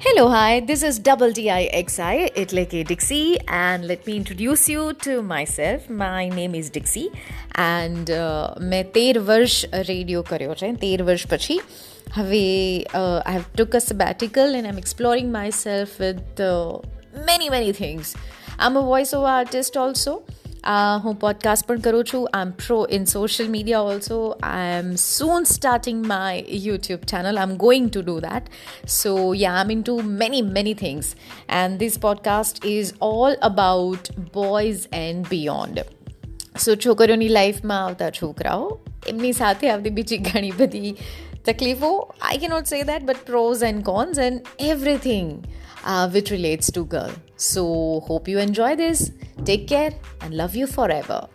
Hello, hi, this is Double DIXI, એટલે કે Dixie, and let me introduce you to myself. My name is Dixie, and uh, મેં તેર વર્ષ radio કર્યો છે તેર વર્ષ પછી હવે I have took a સેબેટિકલ and I M exploring my self with many many things I M a voice over artist also હું પોડકાસ્ટ પણ કરું છું I am pro in social media also I am soon starting my YouTube channel I am going to do that so yeah I in two many many things and this podcast is all about boys and beyond so છોકરીઓની લાઈફમાં આવતા છોકરાઓ એમની સાથે આવતી બીજી ઘણી બધી તકલીફો આઈ can not say that but pros and cons and everything uh, which relates to girl. So, hope you enjoy this. Take care and love you forever.